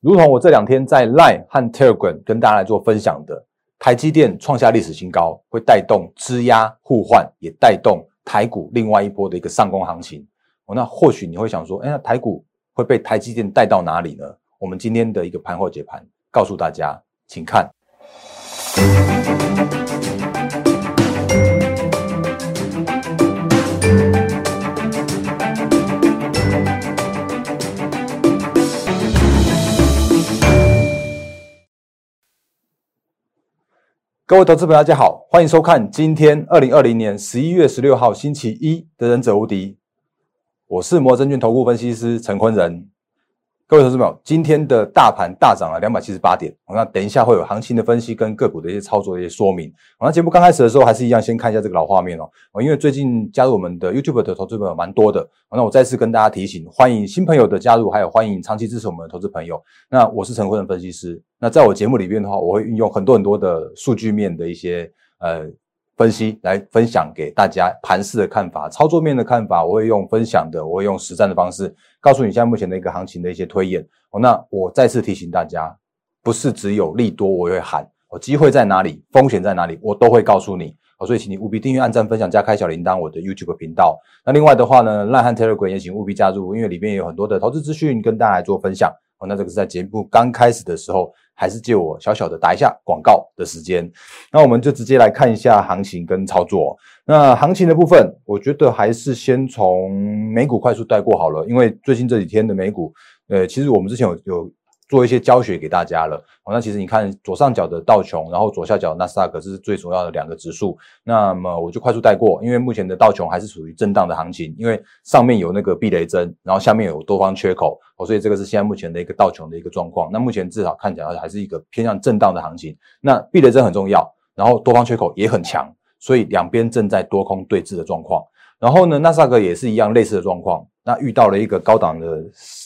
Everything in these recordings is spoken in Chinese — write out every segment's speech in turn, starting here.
如同我这两天在 Line 和 Telegram 跟大家来做分享的，台积电创下历史新高，会带动支压互换，也带动台股另外一波的一个上攻行情。哦，那或许你会想说，哎，那台股会被台积电带到哪里呢？我们今天的一个盘后解盘，告诉大家，请看。各位投资朋友，大家好，欢迎收看今天二零二零年十一月十六号星期一的《忍者无敌》，我是摩证券投顾分析师陈坤仁。各位投资朋友，今天的大盘大涨了两百七十八点。那等一下会有行情的分析跟个股的一些操作的一些说明。我那节目刚开始的时候，还是一样先看一下这个老画面哦。因为最近加入我们的 YouTube 的投资朋友蛮多的。那我再次跟大家提醒，欢迎新朋友的加入，还有欢迎长期支持我们的投资朋友。那我是陈坤的分析师。那在我节目里边的话，我会运用很多很多的数据面的一些呃。分析来分享给大家盘势的看法，操作面的看法，我会用分享的，我会用实战的方式告诉你现在目前的一个行情的一些推演。哦，那我再次提醒大家，不是只有利多我会喊，哦，机会在哪里，风险在哪里，我都会告诉你。哦，所以请你务必订阅、按赞、分享、加开小铃铛，我的 YouTube 频道。那另外的话呢，烂汉 Telegram 也请务必加入，因为里面有很多的投资资讯跟大家来做分享。哦，那这个是在节目刚开始的时候。还是借我小小的打一下广告的时间，那我们就直接来看一下行情跟操作。那行情的部分，我觉得还是先从美股快速带过好了，因为最近这几天的美股，呃，其实我们之前有有。做一些教学给大家了，好，那其实你看左上角的道琼，然后左下角纳斯达克，是最主要的两个指数。那么我就快速带过，因为目前的道琼还是属于震荡的行情，因为上面有那个避雷针，然后下面有多方缺口，哦，所以这个是现在目前的一个道琼的一个状况。那目前至少看起来还是一个偏向震荡的行情。那避雷针很重要，然后多方缺口也很强，所以两边正在多空对峙的状况。然后呢，纳斯达克也是一样类似的状况，那遇到了一个高档的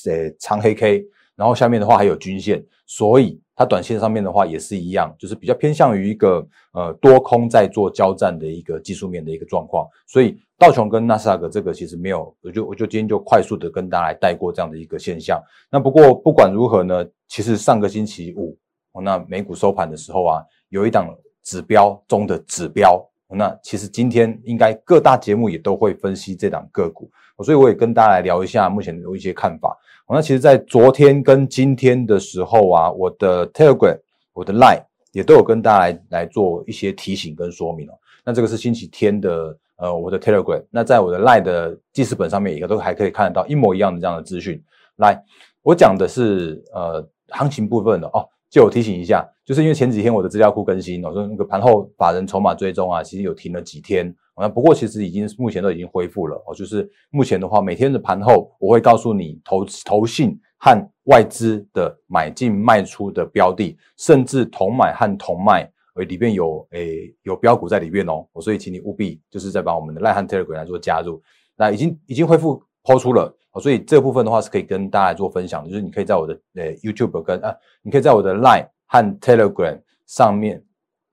呃长黑 K。然后下面的话还有均线，所以它短线上面的话也是一样，就是比较偏向于一个呃多空在做交战的一个技术面的一个状况。所以道琼跟纳斯达克这个其实没有，我就我就今天就快速的跟大家来带过这样的一个现象。那不过不管如何呢，其实上个星期五，那美股收盘的时候啊，有一档指标中的指标，那其实今天应该各大节目也都会分析这档个股，所以我也跟大家来聊一下目前有一些看法。那其实，在昨天跟今天的时候啊，我的 Telegram、我的 Line 也都有跟大家来来做一些提醒跟说明哦。那这个是星期天的，呃，我的 Telegram。那在我的 Line 的记事本上面，也都还可以看得到一模一样的这样的资讯。来，我讲的是呃行情部分的哦。就我提醒一下，就是因为前几天我的资料库更新，我说那个盘后法人筹码追踪啊，其实有停了几天。那不过其实已经目前都已经恢复了哦，就是目前的话，每天的盘后我会告诉你投投信和外资的买进卖出的标的，甚至同买和同卖，呃里边有诶有标股在里面哦，所以请你务必就是在把我们的赖汉 Telegram 来做加入，那已经已经恢复抛出了哦，所以这部分的话是可以跟大家做分享的，就是你可以在我的呃 YouTube 跟啊，你可以在我的 Line 和 Telegram 上面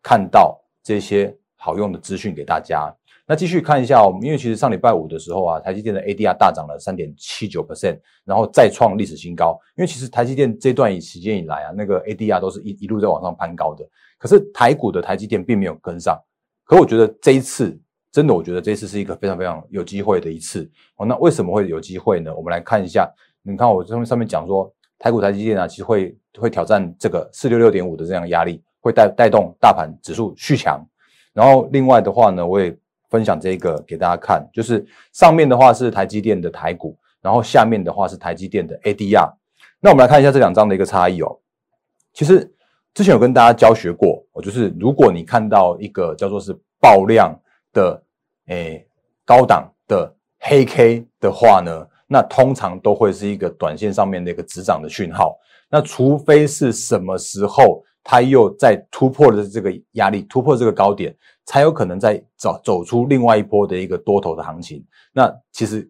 看到这些好用的资讯给大家。那继续看一下哦，因为其实上礼拜五的时候啊，台积电的 ADR 大涨了三点七九 percent，然后再创历史新高。因为其实台积电这段时间以来啊，那个 ADR 都是一一路在往上攀高的，可是台股的台积电并没有跟上。可我觉得这一次真的，我觉得这次是一个非常非常有机会的一次哦。那为什么会有机会呢？我们来看一下，你看我上面上面讲说，台股台积电啊，其实会会挑战这个四六六点五的这样压力，会带带动大盘指数续强。然后另外的话呢，我也。分享这个给大家看，就是上面的话是台积电的台股，然后下面的话是台积电的 ADR。那我们来看一下这两张的一个差异哦。其实之前有跟大家教学过，哦，就是如果你看到一个叫做是爆量的诶高档的黑 K 的话呢，那通常都会是一个短线上面的一个止涨的讯号。那除非是什么时候？它又在突破了这个压力，突破这个高点，才有可能再走走出另外一波的一个多头的行情。那其实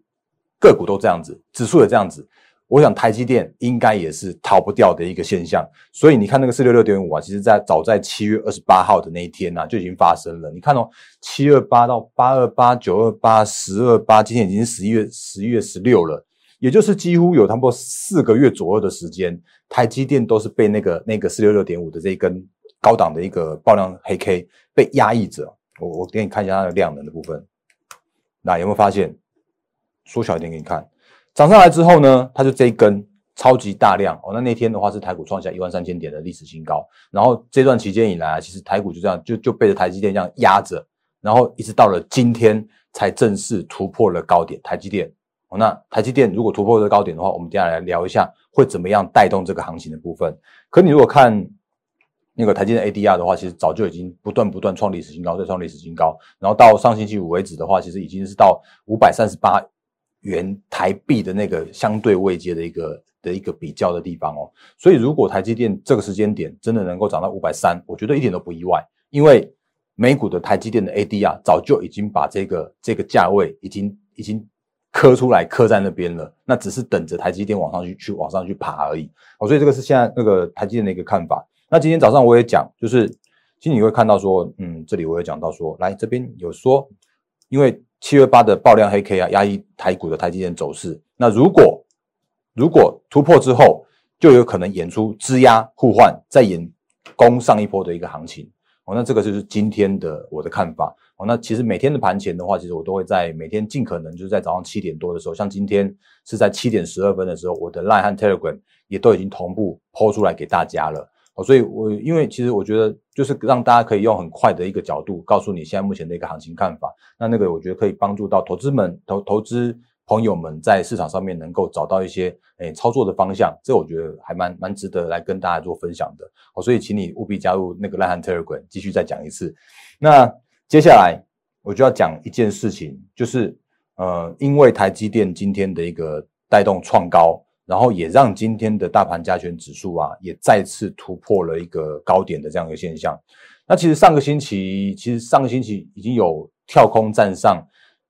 个股都这样子，指数也这样子。我想台积电应该也是逃不掉的一个现象。所以你看那个四六六点五啊，其实在早在七月二十八号的那一天呢就已经发生了。你看哦，七二八到八二八九二八十二八，今天已经是十一月十一月十六了。也就是几乎有差不多四个月左右的时间，台积电都是被那个那个四六六点五的这一根高档的一个爆量黑 K 被压抑着。我我给你看一下它的量能的部分，那有没有发现？缩小一点给你看，涨上来之后呢，它就这一根超级大量哦。那那天的话是台股创下一万三千点的历史新高，然后这段期间以来，其实台股就这样就就被着台积电这样压着，然后一直到了今天才正式突破了高点。台积电哦，那台积电如果突破这个高点的话，我们接下来聊一下会怎么样带动这个行情的部分。可你如果看。那个台积电 ADR 的话，其实早就已经不断不断创历史新高，再创历史新高。然后到上星期五为止的话，其实已经是到五百三十八元台币的那个相对位阶的一个的一个比较的地方哦。所以如果台积电这个时间点真的能够涨到五百三，我觉得一点都不意外，因为美股的台积电的 ADR 早就已经把这个这个价位已经已经刻出来刻在那边了，那只是等着台积电往上去去往上去爬而已。哦，所以这个是现在那个台积电的一个看法。那今天早上我也讲，就是其实你会看到说，嗯，这里我也讲到说，来这边有说，因为七月八的爆量黑 K 啊，压抑台股的台积电走势。那如果如果突破之后，就有可能演出支压互换，再演攻上一波的一个行情。哦，那这个就是今天的我的看法。哦，那其实每天的盘前的话，其实我都会在每天尽可能就是在早上七点多的时候，像今天是在七点十二分的时候，我的 Line 和 Telegram 也都已经同步抛出来给大家了。哦，所以，我因为其实我觉得，就是让大家可以用很快的一个角度，告诉你现在目前的一个行情看法。那那个，我觉得可以帮助到投资们、投投资朋友们在市场上面能够找到一些诶操作的方向。这我觉得还蛮蛮值得来跟大家做分享的。哦，所以请你务必加入那个烂汉 Telegram，继续再讲一次。那接下来我就要讲一件事情，就是呃，因为台积电今天的一个带动创高。然后也让今天的大盘加权指数啊，也再次突破了一个高点的这样一个现象。那其实上个星期，其实上个星期已经有跳空站上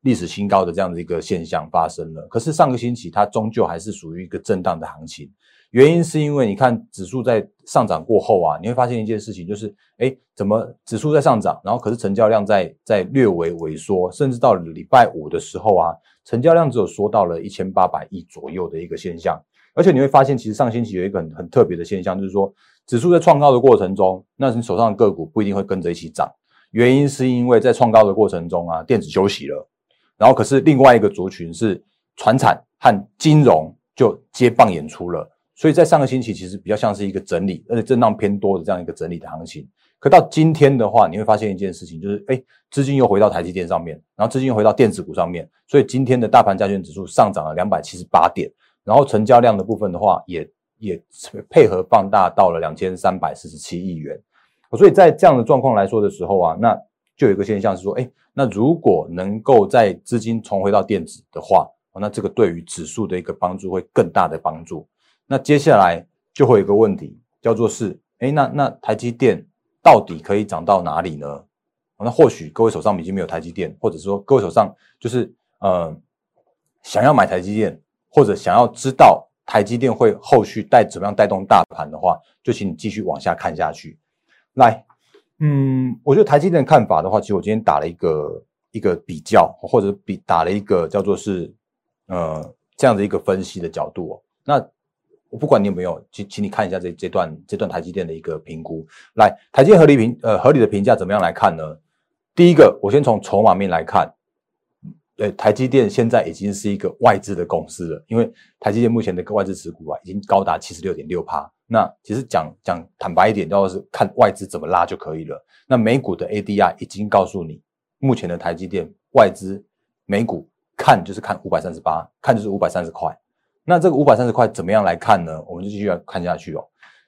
历史新高的这样的一个现象发生了。可是上个星期它终究还是属于一个震荡的行情。原因是因为你看指数在上涨过后啊，你会发现一件事情，就是哎，怎么指数在上涨，然后可是成交量在在略微萎缩，甚至到礼拜五的时候啊，成交量只有缩到了一千八百亿左右的一个现象。而且你会发现，其实上星期有一个很很特别的现象，就是说指数在创高的过程中，那你手上的个股不一定会跟着一起涨。原因是因为在创高的过程中啊，电子休息了，然后可是另外一个族群是船产和金融就接棒演出了。所以在上个星期其实比较像是一个整理，而且震荡偏多的这样一个整理的行情。可到今天的话，你会发现一件事情，就是哎，资金又回到台积电上面，然后资金又回到电子股上面。所以今天的大盘加权指数上涨了两百七十八点，然后成交量的部分的话，也也配合放大到了两千三百四十七亿元。所以在这样的状况来说的时候啊，那就有一个现象是说，哎，那如果能够在资金重回到电子的话，那这个对于指数的一个帮助会更大的帮助。那接下来就会有一个问题，叫做是，哎，那那台积电到底可以涨到哪里呢？那或许各位手上已经没有台积电，或者说各位手上就是呃想要买台积电，或者想要知道台积电会后续带怎么样带动大盘的话，就请你继续往下看下去。来，嗯，我觉得台积电的看法的话，其实我今天打了一个一个比较，或者比打了一个叫做是呃这样的一个分析的角度哦，那。我不管你有没有，请请你看一下这这段这段台积电的一个评估。来，台积电合理评呃合理的评价怎么样来看呢？第一个，我先从筹码面来看，呃，台积电现在已经是一个外资的公司了，因为台积电目前的外资持股啊，已经高达七十六点六趴。那其实讲讲坦白一点，就是看外资怎么拉就可以了。那美股的 ADR 已经告诉你，目前的台积电外资美股看就是看五百三十八，看就是五百三十块。那这个五百三十块怎么样来看呢？我们就继续看下去哦。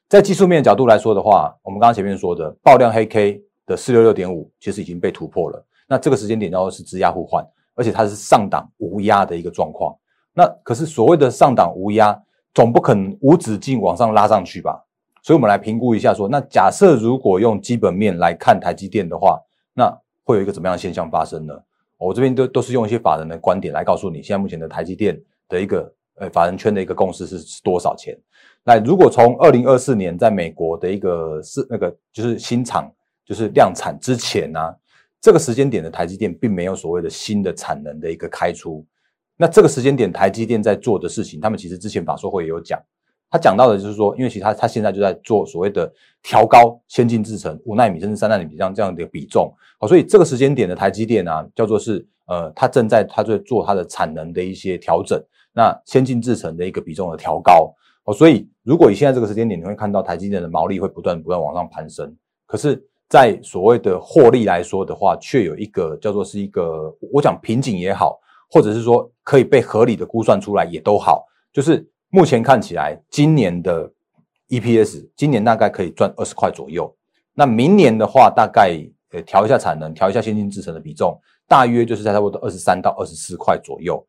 在技术面角度来说的话，我们刚刚前面说的爆量黑 K 的四六六点五，其实已经被突破了。那这个时间点然后是质押互换，而且它是上档无压的一个状况。那可是所谓的上档无压，总不可能无止境往上拉上去吧？所以我们来评估一下，说那假设如果用基本面来看台积电的话，那会有一个怎么样的现象发生呢？我这边都都是用一些法人的观点来告诉你，现在目前的台积电的一个。呃，法人圈的一个共识是是多少钱？那如果从二零二四年在美国的一个是那个就是新厂就是量产之前呢，这个时间点的台积电并没有所谓的新的产能的一个开出，那这个时间点，台积电在做的事情，他们其实之前法说会也有讲，他讲到的就是说，因为其实他他现在就在做所谓的调高先进制程五纳米甚至三纳米这样这样的一个比重，好，所以这个时间点的台积电啊，叫做是呃，它正在它在做它的产能的一些调整，那先进制程的一个比重的调高，哦，所以如果以现在这个时间点，你会看到台积电的毛利会不断不断往上攀升，可是。在所谓的获利来说的话，却有一个叫做是一个我讲瓶颈也好，或者是说可以被合理的估算出来也都好，就是目前看起来今年的 EPS 今年大概可以赚二十块左右，那明年的话大概呃调一下产能，调一下先进制程的比重，大约就是在差不多二十三到二十四块左右。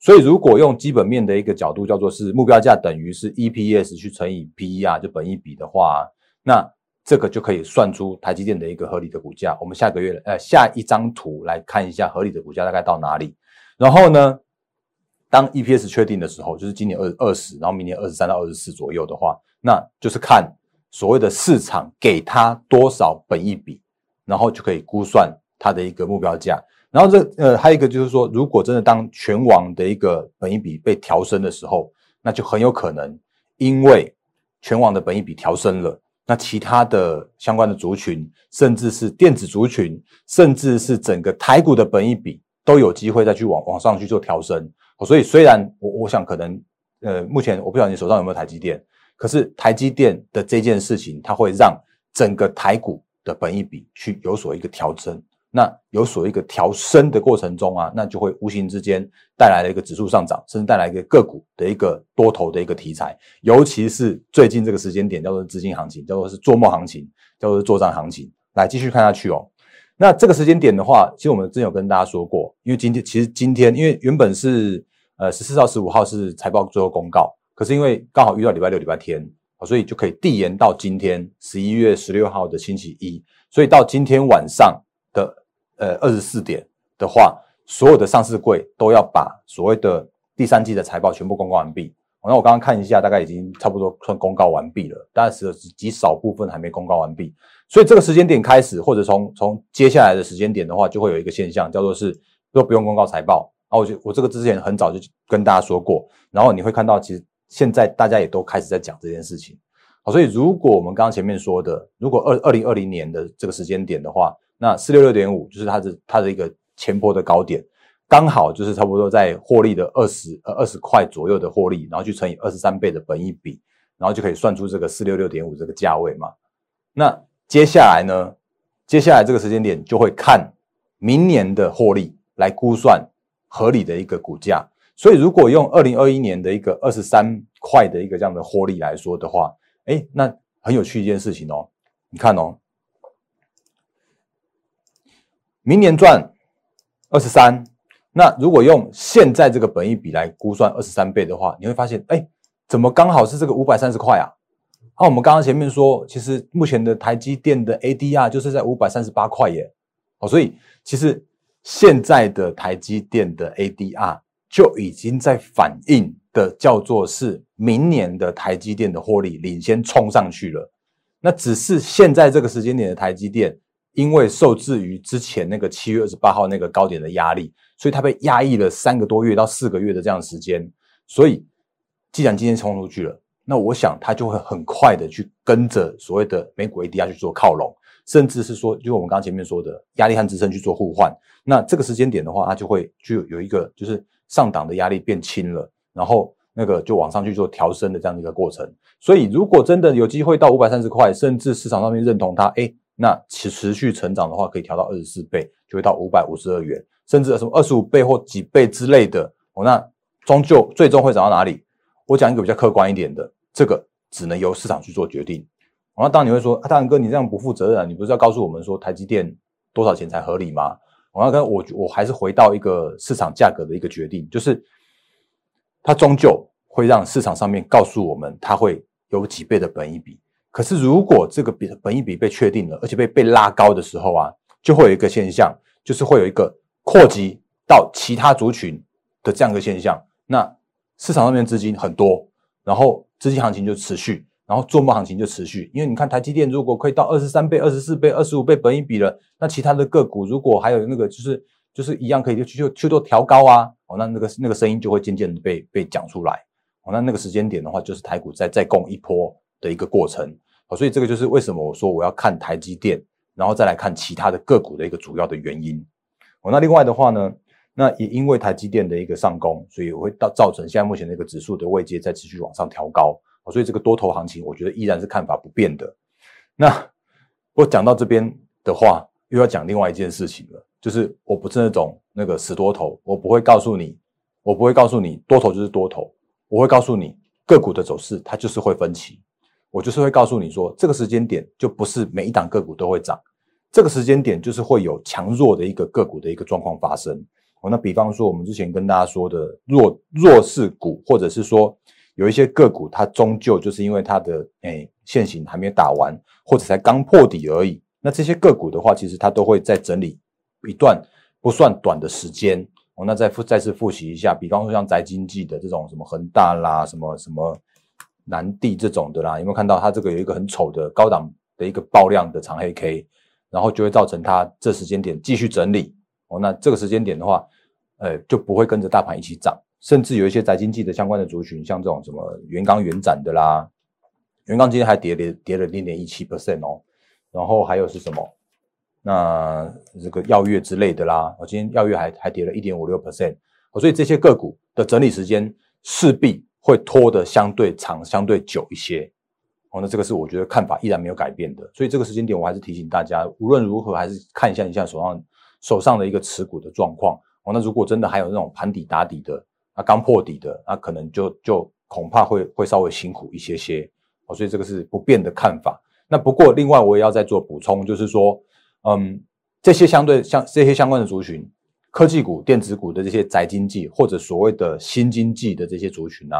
所以如果用基本面的一个角度叫做是目标价等于是 EPS 去乘以 PE 啊就本益比的话，那。这个就可以算出台积电的一个合理的股价。我们下个月呃下一张图来看一下合理的股价大概到哪里。然后呢，当 EPS 确定的时候，就是今年二二十，然后明年二十三到二十四左右的话，那就是看所谓的市场给它多少本一比，然后就可以估算它的一个目标价。然后这呃还有一个就是说，如果真的当全网的一个本一比被调升的时候，那就很有可能因为全网的本一比调升了。那其他的相关的族群，甚至是电子族群，甚至是整个台股的本益比，都有机会再去往往上去做调升。所以虽然我我想可能，呃，目前我不晓得你手上有没有台积电，可是台积电的这件事情，它会让整个台股的本益比去有所一个调整。那有所一个调升的过程中啊，那就会无形之间带来了一个指数上涨，甚至带来一个个股的一个多头的一个题材。尤其是最近这个时间点，叫做资金行情，叫做是做梦行情，叫做是做账行情。来继续看下去哦。那这个时间点的话，其实我们之前有跟大家说过，因为今天其实今天因为原本是呃十四号、十五号是财报最后公告，可是因为刚好遇到礼拜六、礼拜天，所以就可以递延到今天十一月十六号的星期一，所以到今天晚上。的呃二十四点的话，所有的上市柜都要把所谓的第三季的财报全部公告完毕。那我刚刚看一下，大概已经差不多算公告完毕了，但是极少部分还没公告完毕。所以这个时间点开始，或者从从接下来的时间点的话，就会有一个现象，叫做是都不用公告财报。啊，我就我这个之前很早就跟大家说过，然后你会看到，其实现在大家也都开始在讲这件事情。好，所以如果我们刚刚前面说的，如果二二零二零年的这个时间点的话，那四六六点五就是它的它的一个前波的高点，刚好就是差不多在获利的二十呃二十块左右的获利，然后去乘以二十三倍的本益比，然后就可以算出这个四六六点五这个价位嘛。那接下来呢，接下来这个时间点就会看明年的获利来估算合理的一个股价。所以如果用二零二一年的一个二十三块的一个这样的获利来说的话，哎，那很有趣一件事情哦，你看哦。明年赚二十三，那如果用现在这个本益比来估算二十三倍的话，你会发现，哎，怎么刚好是这个五百三十块啊？那我们刚刚前面说，其实目前的台积电的 ADR 就是在五百三十八块耶。哦，所以其实现在的台积电的 ADR 就已经在反映的叫做是明年的台积电的获利领先冲上去了。那只是现在这个时间点的台积电。因为受制于之前那个七月二十八号那个高点的压力，所以它被压抑了三个多月到四个月的这样时间。所以，既然今天冲出去了，那我想它就会很快的去跟着所谓的美股 ADR 去做靠拢，甚至是说，就我们刚刚前面说的压力和支撑去做互换。那这个时间点的话，它就会就有一个就是上档的压力变轻了，然后那个就往上去做调升的这样的一个过程。所以，如果真的有机会到五百三十块，甚至市场上面认同它，哎。那持持续成长的话，可以调到二十四倍，就会到五百五十二元，甚至什么二十五倍或几倍之类的哦。那终究最终会涨到哪里？我讲一个比较客观一点的，这个只能由市场去做决定。那当然你会说，啊，大仁哥，你这样不负责任啊！你不是要告诉我们说台积电多少钱才合理吗？我要跟我我还是回到一个市场价格的一个决定，就是它终究会让市场上面告诉我们，它会有几倍的本益比。可是，如果这个比本益比被确定了，而且被被拉高的时候啊，就会有一个现象，就是会有一个扩及到其他族群的这样一个现象。那市场上面资金很多，然后资金行情就持续，然后做梦行情就持续。因为你看台积电如果可以到二十三倍、二十四倍、二十五倍本益比了，那其他的个股如果还有那个就是就是一样可以就去去做调高啊，哦，那那个那个声音就会渐渐的被被讲出来，哦，那那个时间点的话，就是台股再再供一波的一个过程，哦，所以这个就是为什么我说我要看台积电，然后再来看其他的个股的一个主要的原因，哦，那另外的话呢，那也因为台积电的一个上攻，所以会到造成现在目前的一个指数的位阶在持续往上调高，哦，所以这个多头行情，我觉得依然是看法不变的。那我讲到这边的话，又要讲另外一件事情了。就是我不是那种那个死多头，我不会告诉你，我不会告诉你多头就是多头，我会告诉你个股的走势它就是会分歧，我就是会告诉你说这个时间点就不是每一档个股都会涨，这个时间点就是会有强弱的一个个股的一个状况发生。哦，那比方说我们之前跟大家说的弱弱势股，或者是说有一些个股它终究就是因为它的诶现行还没打完，或者才刚破底而已，那这些个股的话，其实它都会在整理。一段不算短的时间，哦，那再复再次复习一下，比方说像宅经济的这种什么恒大啦，什么什么南地这种的啦，有没有看到它这个有一个很丑的高档的一个爆量的长黑 K，然后就会造成它这时间点继续整理，哦，那这个时间点的话，呃，就不会跟着大盘一起涨，甚至有一些宅经济的相关的族群，像这种什么元刚元展的啦，元刚今天还跌跌跌了零点一七 percent 哦，然后还有是什么？那这个药月之类的啦，我今天药月还还跌了一点五六 percent，所以这些个股的整理时间势必会拖得相对长、相对久一些。哦，那这个是我觉得看法依然没有改变的。所以这个时间点，我还是提醒大家，无论如何还是看一下你现在手上手上的一个持股的状况。哦，那如果真的还有那种盘底打底的，啊刚破底的，那可能就就恐怕会会稍微辛苦一些些。哦，所以这个是不变的看法。那不过另外我也要再做补充，就是说。嗯，这些相对相这些相关的族群，科技股、电子股的这些宅经济或者所谓的新经济的这些族群呢，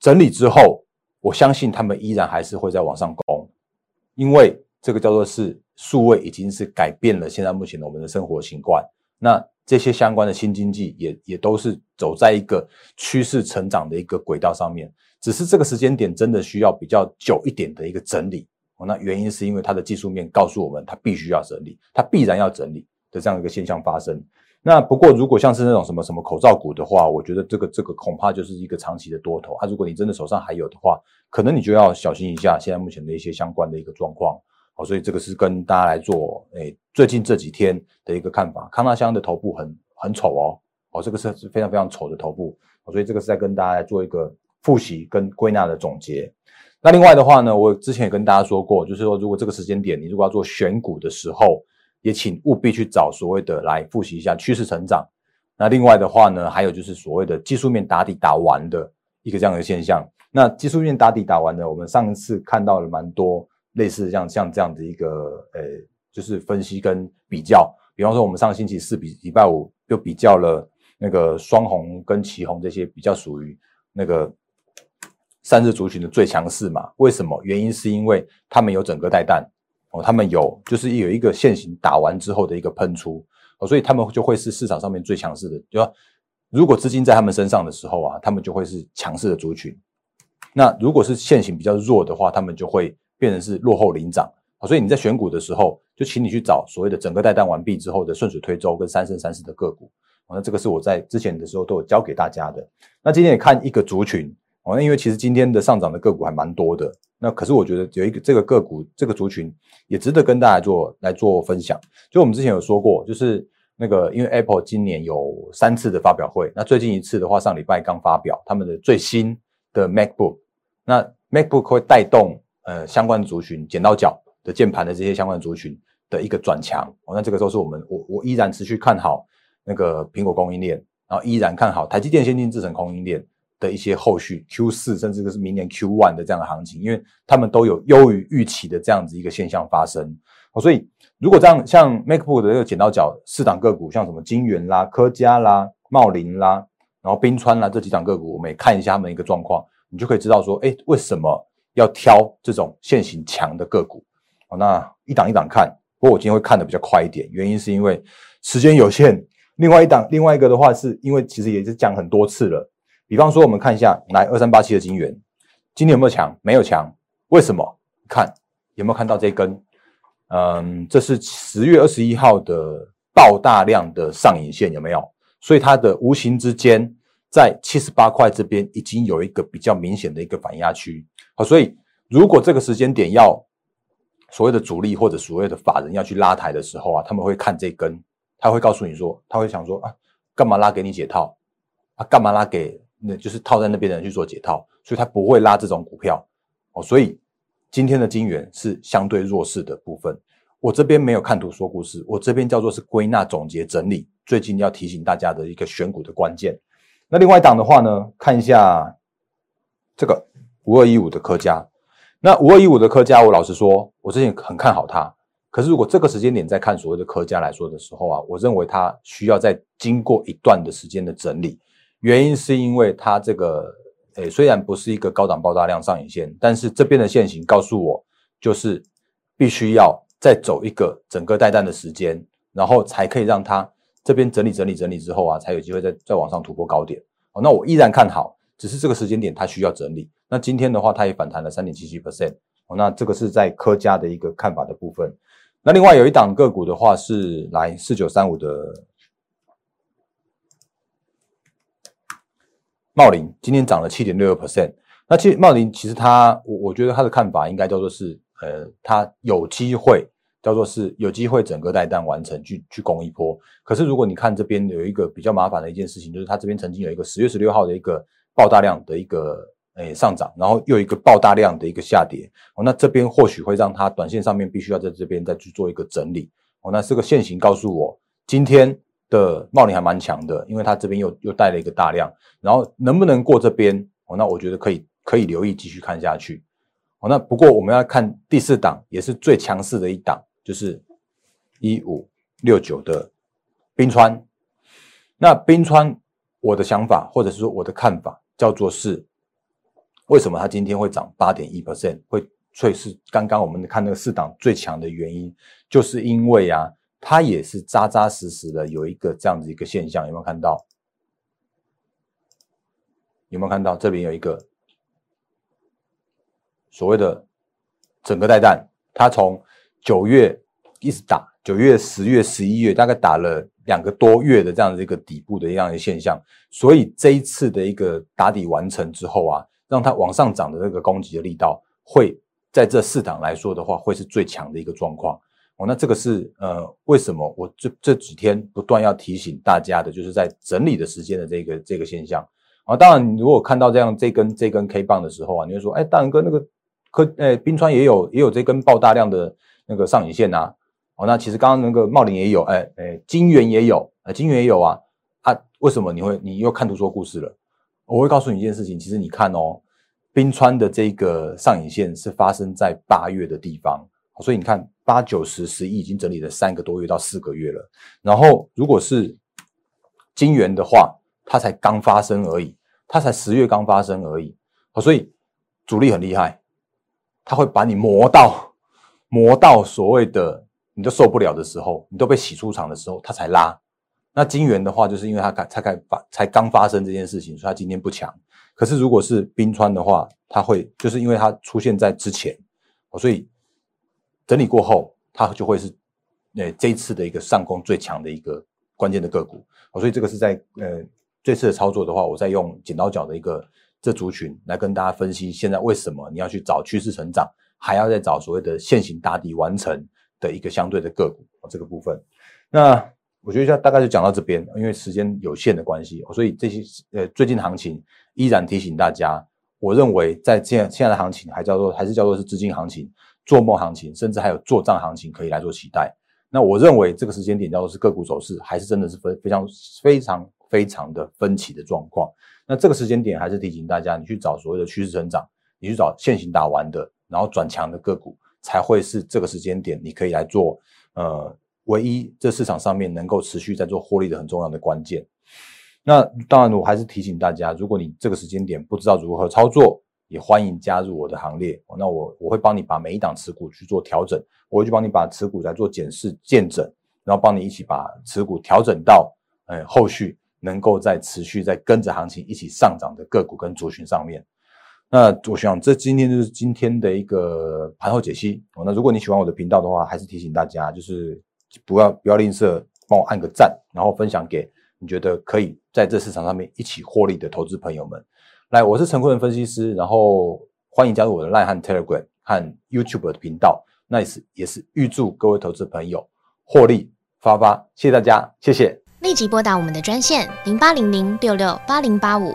整理之后，我相信他们依然还是会在往上攻，因为这个叫做是数位已经是改变了现在目前的我们的生活习惯，那这些相关的新经济也也都是走在一个趋势成长的一个轨道上面，只是这个时间点真的需要比较久一点的一个整理。哦，那原因是因为它的技术面告诉我们，它必须要整理，它必然要整理的这样一个现象发生。那不过，如果像是那种什么什么口罩股的话，我觉得这个这个恐怕就是一个长期的多头。啊，如果你真的手上还有的话，可能你就要小心一下现在目前的一些相关的一个状况。好，所以这个是跟大家来做，诶，最近这几天的一个看法。康纳香的头部很很丑哦，哦，这个是非常非常丑的头部。所以这个是在跟大家来做一个复习跟归纳的总结。那另外的话呢，我之前也跟大家说过，就是说，如果这个时间点你如果要做选股的时候，也请务必去找所谓的来复习一下趋势成长。那另外的话呢，还有就是所谓的技术面打底打完的一个这样的现象。那技术面打底打完的，我们上一次看到了蛮多类似像像这样的一个呃，就是分析跟比较。比方说，我们上星期四比礼拜五又比较了那个双红跟旗红这些比较属于那个。三日族群的最强势嘛？为什么？原因是因为他们有整个带弹哦，他们有就是有一个现行打完之后的一个喷出哦，所以他们就会是市场上面最强势的。就如果资金在他们身上的时候啊，他们就会是强势的族群。那如果是现行比较弱的话，他们就会变成是落后领涨啊。所以你在选股的时候，就请你去找所谓的整个带弹完毕之后的顺水推舟跟三生三世的个股。那这个是我在之前的时候都有教给大家的。那今天也看一个族群。哦，那因为其实今天的上涨的个股还蛮多的，那可是我觉得有一个这个个股这个族群也值得跟大家做来做分享。就我们之前有说过，就是那个因为 Apple 今年有三次的发表会，那最近一次的话，上礼拜刚发表他们的最新的 MacBook，那 MacBook 会带动呃相关族群剪刀脚的键盘的这些相关族群的一个转强。哦，那这个都是我们我我依然持续看好那个苹果供应链，然后依然看好台积电先进制程供应链。的一些后续 Q 四甚至是明年 Q one 的这样的行情，因为他们都有优于预期的这样子一个现象发生，哦所以如果这样像 MacBook 的这个剪刀脚四档个股，像什么金元啦、科嘉啦、茂林啦，然后冰川啦这几档个股，我们也看一下他们一个状况，你就可以知道说，哎，为什么要挑这种现行强的个股？哦，那一档一档看，不过我今天会看的比较快一点，原因是因为时间有限。另外一档，另外一个的话，是因为其实也是讲很多次了。比方说，我们看一下，来二三八七的金元，今天有没有强？没有强，为什么？看有没有看到这根？嗯，这是十月二十一号的爆大量的上影线，有没有？所以它的无形之间在七十八块这边已经有一个比较明显的一个反压区。好，所以如果这个时间点要所谓的主力或者所谓的法人要去拉抬的时候啊，他们会看这根，他会告诉你说，他会想说啊，干嘛拉给你解套啊？干嘛拉给那就是套在那边的人去做解套？所以他不会拉这种股票哦。所以今天的金元是相对弱势的部分。我这边没有看图说故事，我这边叫做是归纳总结整理，最近要提醒大家的一个选股的关键。那另外一档的话呢，看一下这个五二一五的科家。那五二一五的科家，我老实说，我之前很看好它。可是如果这个时间点在看所谓的科家来说的时候啊，我认为它需要再经过一段的时间的整理。原因是因为它这个，诶，虽然不是一个高档爆炸量上影线，但是这边的线型告诉我，就是必须要再走一个整个带弹的时间，然后才可以让它这边整理整理整理之后啊，才有机会再再往上突破高点。哦，那我依然看好，只是这个时间点它需要整理。那今天的话，它也反弹了三点七七 percent 哦。那这个是在科家的一个看法的部分。那另外有一档个股的话是来四九三五的茂林，今天涨了七点六二 percent。那其实茂林其实他，我我觉得他的看法应该叫做是，呃，他有机会叫做是有机会整个带单完成去去攻一波。可是如果你看这边有一个比较麻烦的一件事情，就是它这边曾经有一个十月十六号的一个爆大量的一个。诶，上涨，然后又一个爆大量的一个下跌，哦，那这边或许会让它短线上面必须要在这边再去做一个整理，哦，那这个线型告诉我，今天的茂林还蛮强的，因为它这边又又带了一个大量，然后能不能过这边，哦，那我觉得可以可以留意继续看下去，哦，那不过我们要看第四档，也是最强势的一档，就是一五六九的冰川，那冰川我的想法或者是说我的看法叫做是。为什么它今天会涨八点一 percent？会会是刚刚我们看那个四档最强的原因，就是因为啊，它也是扎扎实实的有一个这样子一个现象，有没有看到？有没有看到这边有一个所谓的整个带弹？它从九月一直打，九月、十月、十一月，大概打了两个多月的这样的一个底部的一样的现象，所以这一次的一个打底完成之后啊。让它往上涨的那个攻击的力道，会在这四档来说的话，会是最强的一个状况哦。那这个是呃，为什么我这这几天不断要提醒大家的，就是在整理的时间的这个这个现象啊。当然，如果看到这样这根这根 K 棒的时候啊，你会说，哎，大仁哥那个科哎冰川也有也有这根爆大量的那个上影线呐。哦，那其实刚刚那个茂林也有，哎哎金元也有，啊金元也有啊。啊，为什么你会你又看图说故事了？我会告诉你一件事情，其实你看哦，冰川的这个上影线是发生在八月的地方，所以你看八九十十一已经整理了三个多月到四个月了。然后如果是金元的话，它才刚发生而已，它才十月刚发生而已。所以主力很厉害，他会把你磨到磨到所谓的你都受不了的时候，你都被洗出场的时候，他才拉。那金元的话，就是因为它才开发才刚发生这件事情，所以它今天不强。可是如果是冰川的话，它会就是因为它出现在之前，所以整理过后，它就会是呃这一次的一个上攻最强的一个关键的个股。所以这个是在呃这次的操作的话，我在用剪刀脚的一个这族群来跟大家分析，现在为什么你要去找趋势成长，还要再找所谓的现行打底完成的一个相对的个股这个部分。那我觉得大概就讲到这边，因为时间有限的关系，所以这些呃最近的行情依然提醒大家，我认为在现现在的行情还叫做还是叫做是资金行情、做梦行情，甚至还有做账行情可以来做期待。那我认为这个时间点叫做是个股走势，还是真的是非非常非常非常的分歧的状况。那这个时间点还是提醒大家，你去找所谓的趋势成长，你去找现行打完的，然后转强的个股，才会是这个时间点你可以来做呃。唯一这市场上面能够持续在做获利的很重要的关键。那当然，我还是提醒大家，如果你这个时间点不知道如何操作，也欢迎加入我的行列。那我我会帮你把每一档持股去做调整，我会去帮你把持股来做检视见证，然后帮你一起把持股调整到，呃，后续能够在持续在跟着行情一起上涨的个股跟族群上面。那我想，这今天就是今天的一个盘后解析。那如果你喜欢我的频道的话，还是提醒大家，就是。不要不要吝啬帮我按个赞，然后分享给你觉得可以在这市场上面一起获利的投资朋友们。来，我是陈坤仁分析师，然后欢迎加入我的 Line 和 Telegram 和 YouTube 的频道。那也是也是预祝各位投资朋友获利发发，谢谢大家，谢谢。立即拨打我们的专线零八零零六六八零八五